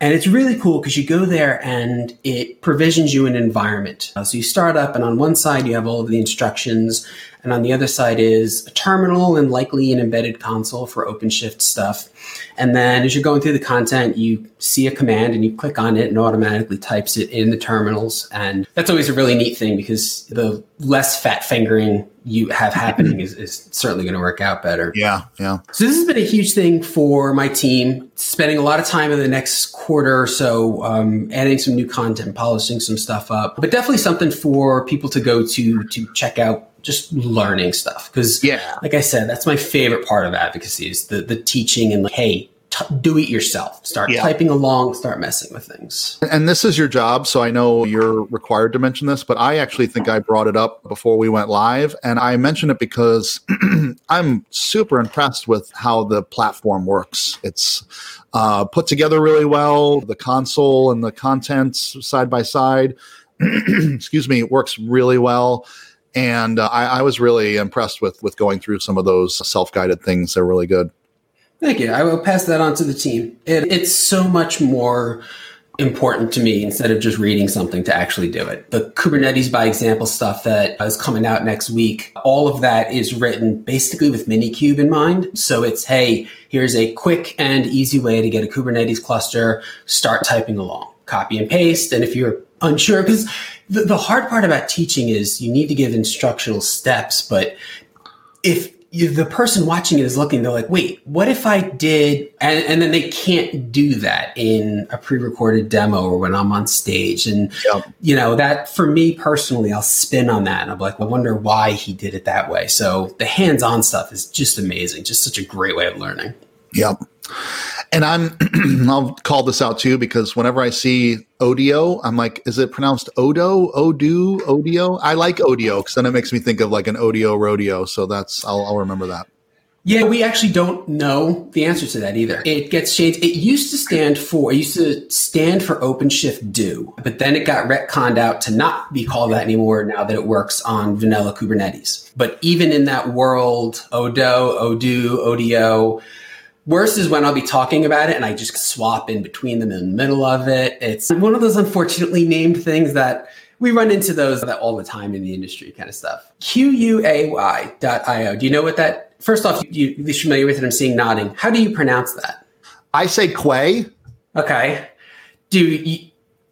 And it's really cool because you go there and it provisions you an environment. Uh, so you start up, and on one side, you have all of the instructions, and on the other side is a terminal and likely an embedded console for OpenShift stuff. And then as you're going through the content, you see a command and you click on it and automatically types it in the terminals. And that's always a really neat thing because the less fat fingering you have happening is, is certainly going to work out better. Yeah, yeah. So this has been a huge thing for my team, spending a lot of time in the next quarter or so, um, adding some new content, polishing some stuff up, but definitely something for people to go to to check out just learning stuff. Because yeah. like i said that's my favorite part of advocacy is the, the teaching and like hey t- do it yourself. Start yeah. typing along start messing with things. And this is your job so i know you're required to mention this but i actually think i brought it up before we went live and i mention it because i'm super impressed with how the platform works. It's uh, put together really well. The console and the contents side by side excuse me it works really well and uh, I, I, was really impressed with with going through some of those self guided things. They're really good. Thank you. I will pass that on to the team. It, it's so much more important to me instead of just reading something to actually do it. The Kubernetes by example stuff that is coming out next week, all of that is written basically with Minikube in mind. So it's, hey, here's a quick and easy way to get a Kubernetes cluster, start typing along, copy and paste. And if you're unsure, because the, the hard part about teaching is you need to give instructional steps, but if you, the person watching it is looking, they're like, wait, what if I did? And, and then they can't do that in a pre recorded demo or when I'm on stage. And, yep. you know, that for me personally, I'll spin on that and I'm like, I wonder why he did it that way. So the hands on stuff is just amazing, just such a great way of learning. Yep. And I'm I'll call this out too because whenever I see Odeo, I'm like, is it pronounced Odo, Odu, Odeo? I like Odeo because then it makes me think of like an Odeo rodeo. So that's I'll, I'll remember that. Yeah, we actually don't know the answer to that either. It gets changed. It used to stand for, it used to stand for OpenShift Do, but then it got retconned out to not be called that anymore now that it works on vanilla Kubernetes. But even in that world, Odo, Odoo, Odeo, Worse is when I'll be talking about it and I just swap in between them in the middle of it. It's one of those unfortunately named things that we run into those that all the time in the industry kind of stuff. Q-U-A-Y.io. Do you know what that, first off, you, you familiar with it? I'm seeing nodding. How do you pronounce that? I say Quay. Okay. Do you,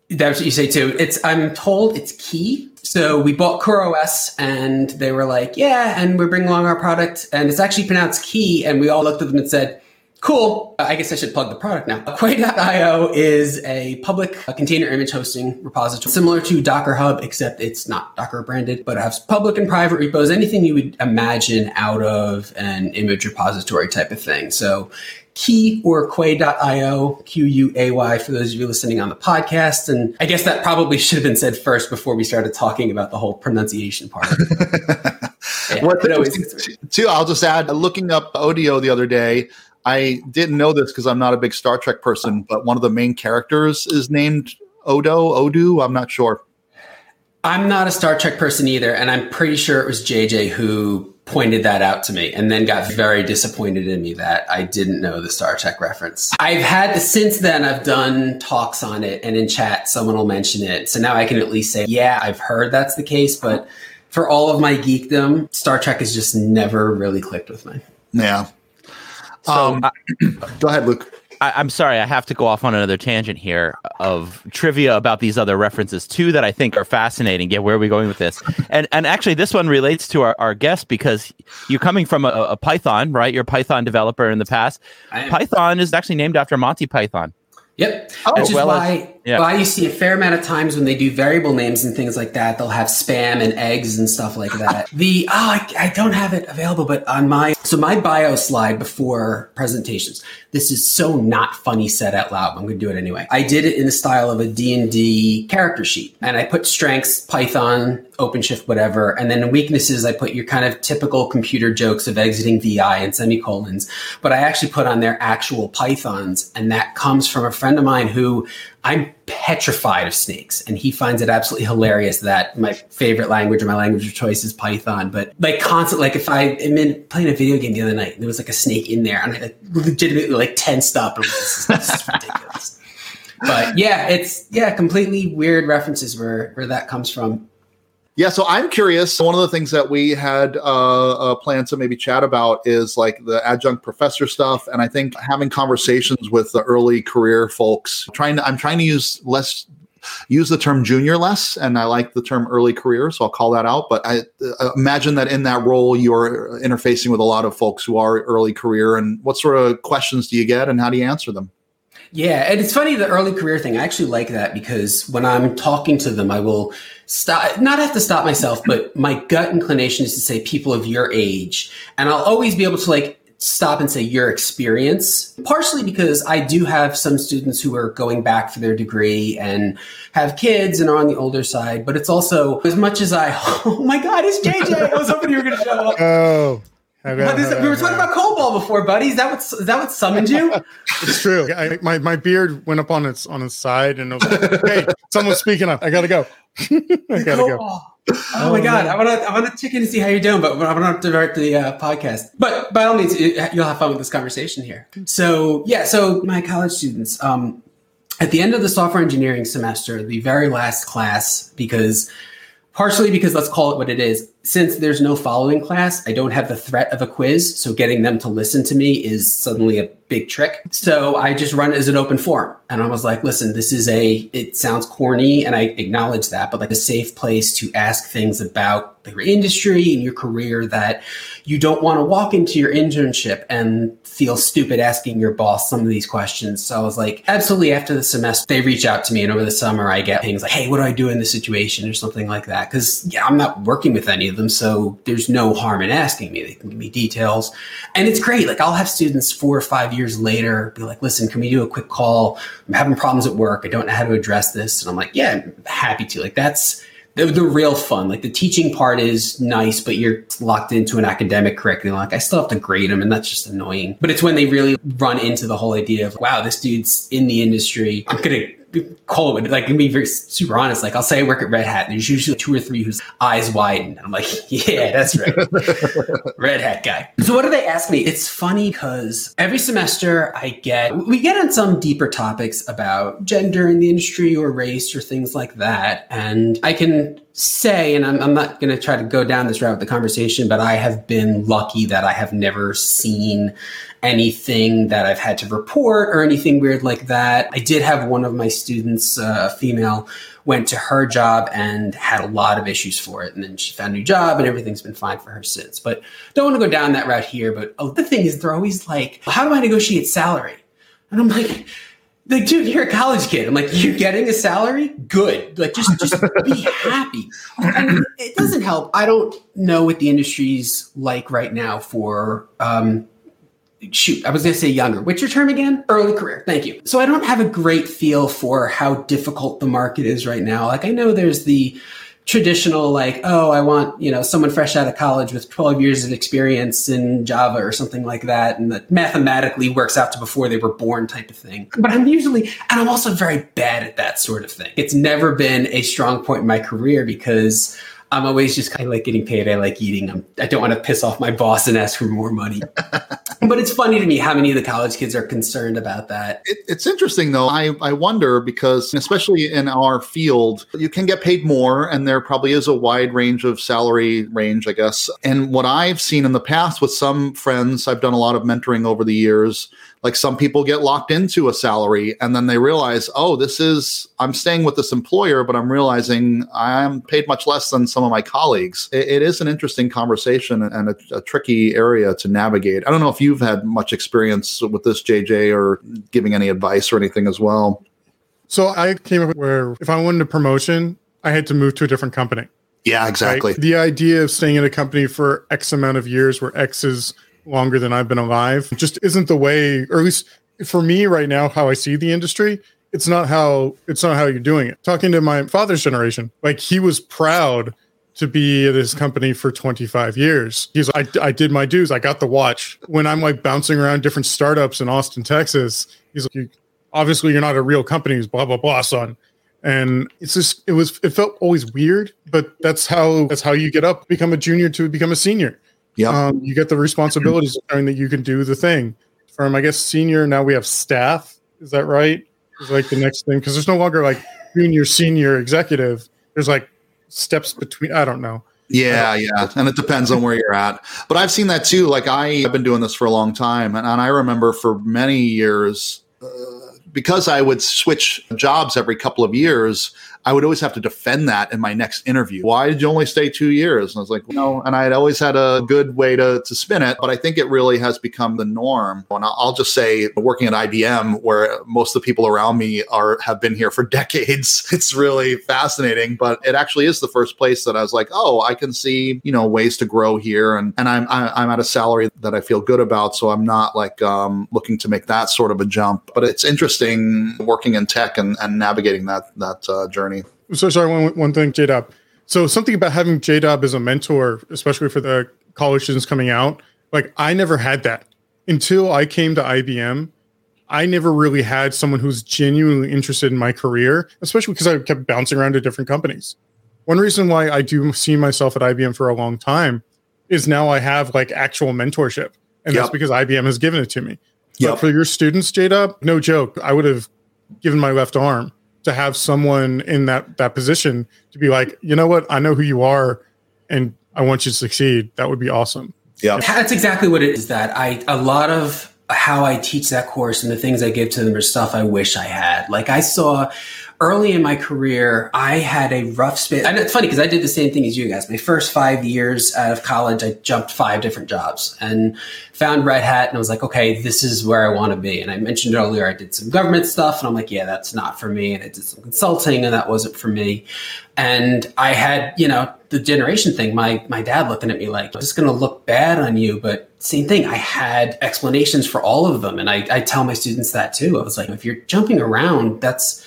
that's what you say too. It's, I'm told it's key. So we bought CoreOS and they were like, yeah, and we're bringing along our product and it's actually pronounced key. And we all looked at them and said, Cool. Uh, I guess I should plug the product now. Quay.io is a public uh, container image hosting repository similar to Docker Hub, except it's not Docker branded, but it has public and private repos, anything you would imagine out of an image repository type of thing. So Key or Quay.io, Q U A Y, for those of you listening on the podcast. And I guess that probably should have been said first before we started talking about the whole pronunciation part. yeah, always, too, I'll just add looking up Odeo the other day, I didn't know this because I'm not a big Star Trek person, but one of the main characters is named Odo, Odu. I'm not sure. I'm not a Star Trek person either, and I'm pretty sure it was JJ who pointed that out to me and then got very disappointed in me that I didn't know the Star Trek reference. I've had since then I've done talks on it and in chat someone will mention it. So now I can at least say, yeah, I've heard that's the case, but for all of my geekdom, Star Trek has just never really clicked with me. Yeah. So um, I, go ahead, Luke. I, am sorry, I have to go off on another tangent here of trivia about these other references too that I think are fascinating. Yeah, where are we going with this? And and actually, this one relates to our, our guest because you're coming from a, a Python, right? You're a Python developer in the past. Python is actually named after Monty Python. Yep. Oh, Which is well why Yeah. Well, I see a fair amount of times when they do variable names and things like that, they'll have spam and eggs and stuff like that. the, oh, I, I don't have it available, but on my, so my bio slide before presentations, this is so not funny said out loud. I'm going to do it anyway. I did it in the style of a D&D character sheet and I put strengths, Python, OpenShift, whatever. And then weaknesses, I put your kind of typical computer jokes of exiting VI and semicolons. But I actually put on their actual Pythons. And that comes from a friend of mine who I'm petrified of snakes, and he finds it absolutely hilarious that my favorite language or my language of choice is Python. But like constant, like if I am in playing a video game the other night, there was like a snake in there, and I like, legitimately like tensed up. This, is, this is ridiculous. but yeah, it's yeah, completely weird references where where that comes from. Yeah, so I'm curious. One of the things that we had uh, uh, planned to maybe chat about is like the adjunct professor stuff, and I think having conversations with the early career folks. Trying to, I'm trying to use less use the term junior less, and I like the term early career, so I'll call that out. But I uh, imagine that in that role, you're interfacing with a lot of folks who are early career, and what sort of questions do you get, and how do you answer them? Yeah, and it's funny the early career thing. I actually like that because when I'm talking to them, I will stop not have to stop myself, but my gut inclination is to say people of your age. And I'll always be able to like stop and say your experience, partially because I do have some students who are going back for their degree and have kids and are on the older side, but it's also as much as I, oh my God, it's JJ. I was hoping you were going to show up. Oh. Is, we were talking about COBOL before, buddy. Is that what is that what summoned you? it's true. I, my my beard went up on its on its side, and it was like, "Hey, someone's speaking up. I gotta go. I gotta go." Oh, my god, I want to I want to check in to see how you're doing, but I want to direct the uh, podcast. But by all means, you'll have fun with this conversation here. So yeah, so my college students, um, at the end of the software engineering semester, the very last class, because partially because let's call it what it is. Since there's no following class, I don't have the threat of a quiz. So getting them to listen to me is suddenly a big trick. So I just run it as an open forum. And I was like, listen, this is a, it sounds corny and I acknowledge that, but like a safe place to ask things about your industry and your career that you don't want to walk into your internship and feel stupid asking your boss some of these questions. So I was like, absolutely. After the semester, they reach out to me, and over the summer, I get things like, "Hey, what do I do in this situation?" or something like that. Because yeah, I'm not working with any of them, so there's no harm in asking me. They can give me details, and it's great. Like I'll have students four or five years later be like, "Listen, can we do a quick call? I'm having problems at work. I don't know how to address this." And I'm like, "Yeah, I'm happy to." Like that's the, the real fun. Like the teaching part is nice, but you're locked into an academic curriculum. Like I still have to grade them, and that's just annoying. But it's when they really run into the whole idea of, wow, this dude's in the industry. I'm gonna call it like be very super honest. Like I'll say I work at Red Hat. And there's usually two or three whose eyes widen. I'm like, yeah, that's right, Red Hat guy. So what do they ask me? It's funny because every semester I get we get on some deeper topics about gender in the industry or race or things like that, and I can say, and I'm, I'm not going to try to go down this route with the conversation, but I have been lucky that I have never seen anything that I've had to report or anything weird like that. I did have one of my students, uh, a female, went to her job and had a lot of issues for it. And then she found a new job and everything's been fine for her since. But don't want to go down that route here. But uh, the thing is, they're always like, how do I negotiate salary? And I'm like, like, dude, you're a college kid. I'm like, you're getting a salary? Good. Like, just just be happy. And it doesn't help. I don't know what the industry's like right now for um, shoot, I was going to say younger. What's your term again? Early career. Thank you. So I don't have a great feel for how difficult the market is right now. Like I know there's the traditional like, oh, I want, you know, someone fresh out of college with 12 years of experience in Java or something like that and that mathematically works out to before they were born type of thing. But I'm usually and I'm also very bad at that sort of thing. It's never been a strong point in my career because I'm always just kind of like getting paid. I like eating. I'm, I don't want to piss off my boss and ask for more money. but it's funny to me how many of the college kids are concerned about that. It, it's interesting though. I, I wonder because, especially in our field, you can get paid more, and there probably is a wide range of salary range, I guess. And what I've seen in the past with some friends, I've done a lot of mentoring over the years like some people get locked into a salary and then they realize oh this is i'm staying with this employer but i'm realizing i'm paid much less than some of my colleagues it, it is an interesting conversation and a, a, tricky area to navigate i don't know if you've had much experience with this jj or giving any advice or anything as well So I came up with where if I wanted a promotion, I had to move to a different company. Yeah, exactly. Right? The idea of staying in a company for X amount of years, where X is longer than I've been alive, just isn't the way, or at least for me right now, how I see the industry. It's not how it's not how you're doing it. Talking to my father's generation, like he was proud to be at his company for 25 years. He's like, I, I did my dues. I got the watch. When I'm like bouncing around different startups in Austin, Texas, he's like, you, obviously you're not a real company. He's blah, blah, blah, son. And it's just, it was, it felt always weird, but that's how, that's how you get up, become a junior to become a senior. Yeah. Um, you get the responsibilities of knowing that you can do the thing. From, I guess, senior, now we have staff. Is that right? Is like the next thing. Cause there's no longer like junior, senior executive. There's like steps between. I don't know. Yeah, yeah, and it depends on where you're at. But I've seen that too. Like I, have been doing this for a long time, and, and I remember for many years. Uh, because I would switch jobs every couple of years, I would always have to defend that in my next interview. Why did you only stay two years? And I was like, no. And I had always had a good way to, to spin it, but I think it really has become the norm. And I'll just say, working at IBM, where most of the people around me are have been here for decades, it's really fascinating. But it actually is the first place that I was like, oh, I can see you know ways to grow here, and and I'm I'm at a salary that I feel good about, so I'm not like um, looking to make that sort of a jump. But it's interesting working in tech and, and navigating that that uh, journey. So sorry, one, one thing, JDub. So something about having JDub as a mentor, especially for the college students coming out, like I never had that until I came to IBM. I never really had someone who's genuinely interested in my career, especially because I kept bouncing around to different companies. One reason why I do see myself at IBM for a long time is now I have like actual mentorship. And yep. that's because IBM has given it to me. Yep. But for your students, JDub, no joke, I would have given my left arm to have someone in that that position to be like, you know what, I know who you are, and I want you to succeed. That would be awesome. Yeah, that's exactly what it is. That I a lot of how I teach that course and the things I give to them are stuff I wish I had. Like I saw early in my career, I had a rough space. And it's funny because I did the same thing as you guys. My first five years out of college, I jumped five different jobs and found Red Hat. And I was like, okay, this is where I want to be. And I mentioned earlier, I did some government stuff. And I'm like, yeah, that's not for me. And I did some consulting and that wasn't for me. And I had, you know, the generation thing, my, my dad looking at me like, this is going to look bad on you. But same thing. I had explanations for all of them. And I, I tell my students that too. I was like, if you're jumping around, that's,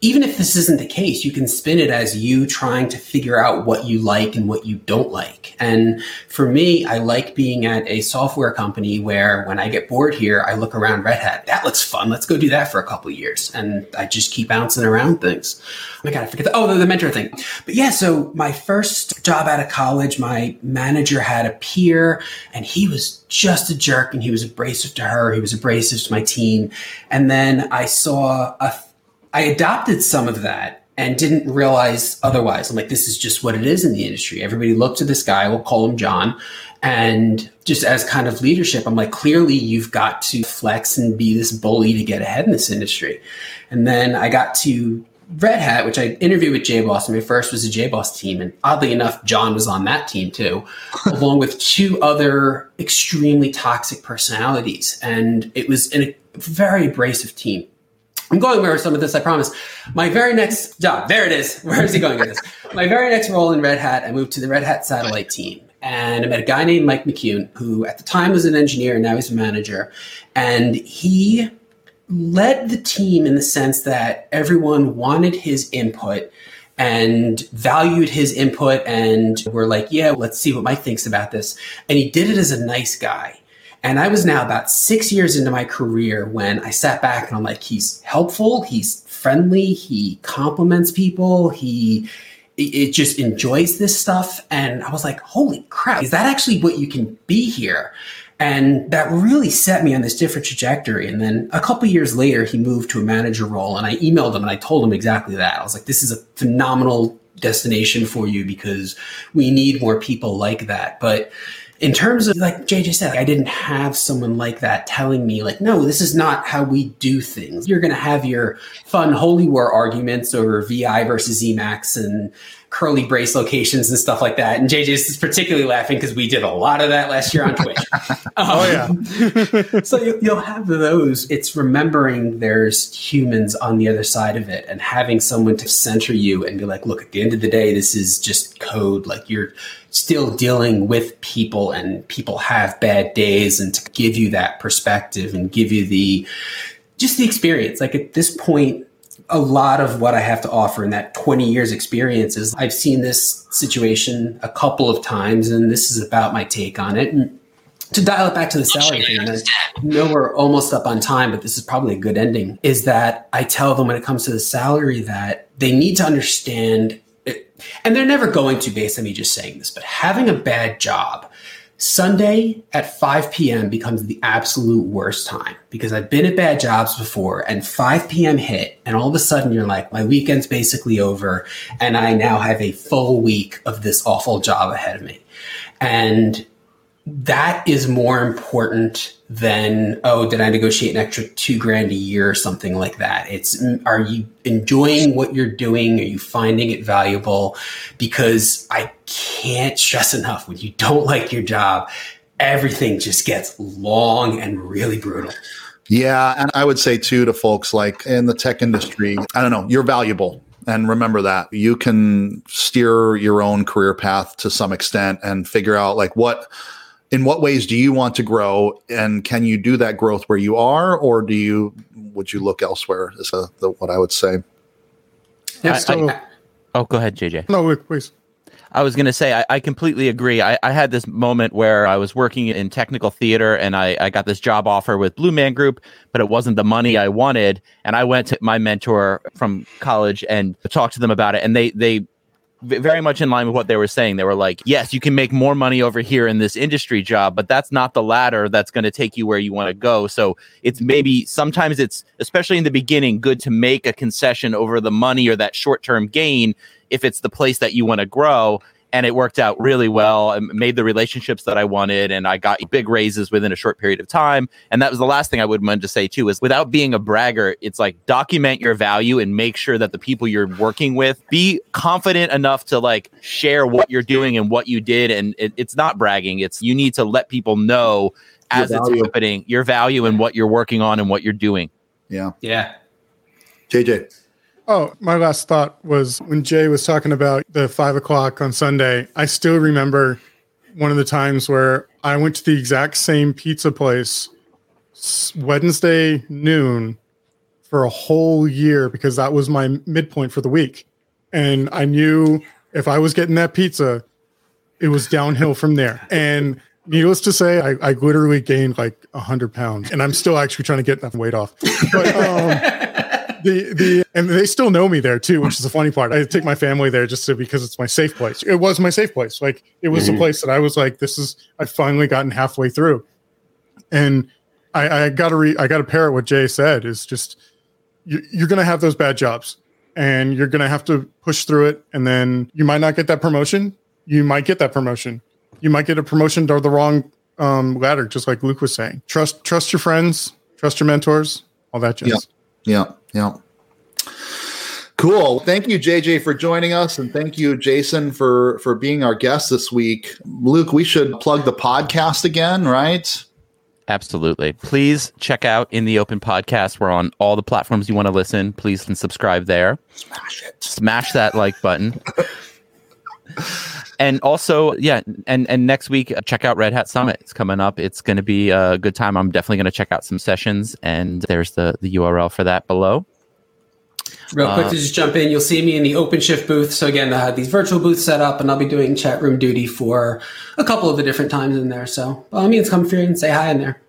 even if this isn't the case, you can spin it as you trying to figure out what you like and what you don't like. And for me, I like being at a software company where when I get bored here, I look around Red Hat. That looks fun. Let's go do that for a couple years. And I just keep bouncing around things. Oh my God, I forget the, oh, the, the mentor thing. But yeah, so my first job out of college, my manager had a peer and he was just a jerk and he was abrasive to her. He was abrasive to my team. And then I saw a I adopted some of that and didn't realize otherwise. I'm like, this is just what it is in the industry. Everybody looked to this guy, we'll call him John. And just as kind of leadership, I'm like, clearly you've got to flex and be this bully to get ahead in this industry. And then I got to Red Hat, which I interviewed with JBoss, and my first was a JBoss team. And oddly enough, John was on that team too, along with two other extremely toxic personalities. And it was in a very abrasive team. I'm going where some of this, I promise. My very next job, there it is. Where is he going with this? My very next role in Red Hat, I moved to the Red Hat satellite team. And I met a guy named Mike McCune, who at the time was an engineer and now he's a manager. And he led the team in the sense that everyone wanted his input and valued his input and were like, yeah, let's see what Mike thinks about this. And he did it as a nice guy. And I was now about six years into my career when I sat back and I'm like, he's helpful, he's friendly, he compliments people, he it just enjoys this stuff. And I was like, holy crap, is that actually what you can be here? And that really set me on this different trajectory. And then a couple years later, he moved to a manager role and I emailed him and I told him exactly that. I was like, this is a phenomenal destination for you because we need more people like that. But in terms of like JJ said, I didn't have someone like that telling me like, no, this is not how we do things. You're going to have your fun holy war arguments over VI versus Emacs and curly brace locations and stuff like that. And JJ is particularly laughing because we did a lot of that last year on Twitch. Um, oh yeah. so you, you'll have those. It's remembering there's humans on the other side of it and having someone to center you and be like, look, at the end of the day, this is just code. Like you're still dealing with people and people have bad days and to give you that perspective and give you the just the experience. Like at this point, a lot of what I have to offer in that 20 years experience is I've seen this situation a couple of times and this is about my take on it. And to dial it back to the salary thing, I know we're almost up on time, but this is probably a good ending, is that I tell them when it comes to the salary that they need to understand it, and they're never going to based on me just saying this, but having a bad job Sunday at 5 p.m. becomes the absolute worst time because I've been at bad jobs before and 5 p.m. hit and all of a sudden you're like, my weekend's basically over and I now have a full week of this awful job ahead of me. And that is more important than oh did i negotiate an extra two grand a year or something like that? It's are you enjoying what you're doing? Are you finding it valuable? Because i can't stress enough when you don't like your job everything just gets long and really brutal. Yeah and i would say too to folks like in the tech industry i don't know you're valuable and remember that. You can steer your own career path to some extent and figure out like what in what ways do you want to grow and can you do that growth where you are or do you would you look elsewhere is a, the, what i would say yeah, so, I, oh go ahead jj no please I was going to say, I, I, completely agree. I, I, had this moment where I was working in technical theater and I, I, got this job offer with Blue Man Group, but it wasn't the money I wanted. And I went to my mentor from college and talked to them about it. And they, they very much in line with what they were saying. They were like, yes, you can make more money over here in this industry job, but that's not the ladder that's going to take you where you want to go. So it's maybe sometimes it's, especially in the beginning, good to make a concession over the money or that short term gain if it's the place that you want to grow and it worked out really well. And made the relationships that I wanted and I got big raises within a short period of time. And that was the last thing I would want to say too is without being a bragger it's like document your value and make sure that the people you're working with be confident enough to like share what you're doing and what you did. And it, it's not bragging. It's you need to let people know as it's happening your value and what you're working on and what you're doing. Yeah. Yeah. JJ Oh, my last thought was when Jay was talking about the five o'clock on Sunday. I still remember one of the times where I went to the exact same pizza place Wednesday noon for a whole year because that was my midpoint for the week. And I knew if I was getting that pizza, it was downhill from there. And needless to say, I, I literally gained like a hundred pounds and I'm still actually trying to get that weight off. But, um, the the and they still know me there too, which is the funny part. I take my family there just to, because it's my safe place. It was my safe place. Like it was mm-hmm. a place that I was like, this is I've finally gotten halfway through. And I, I gotta re I gotta pair what Jay said is just you, you're gonna have those bad jobs and you're gonna have to push through it and then you might not get that promotion. You might get that promotion. You might get a promotion to the wrong um, ladder, just like Luke was saying. Trust trust your friends, trust your mentors, all that jazz. Yeah. Yeah. Yeah. Cool. Thank you, JJ, for joining us, and thank you, Jason, for for being our guest this week. Luke, we should plug the podcast again, right? Absolutely. Please check out in the open podcast. We're on all the platforms you want to listen. Please subscribe there. Smash it. Smash that like button. And also, yeah, and and next week check out Red Hat Summit. It's coming up. It's going to be a good time. I'm definitely going to check out some sessions, and there's the the URL for that below. Real quick uh, to just jump in, you'll see me in the OpenShift booth. So again, I had these virtual booths set up, and I'll be doing chat room duty for a couple of the different times in there. So by all means, come through and say hi in there.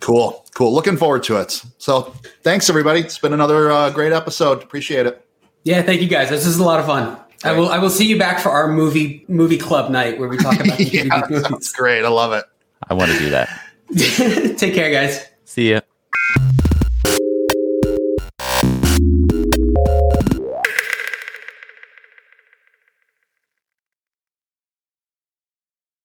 Cool, cool. Looking forward to it. So thanks everybody. It's been another uh, great episode. Appreciate it. Yeah, thank you guys. This is a lot of fun. I will. I will see you back for our movie movie club night where we talk about yeah, movies. That's great. I love it. I want to do that. Take care, guys. See ya.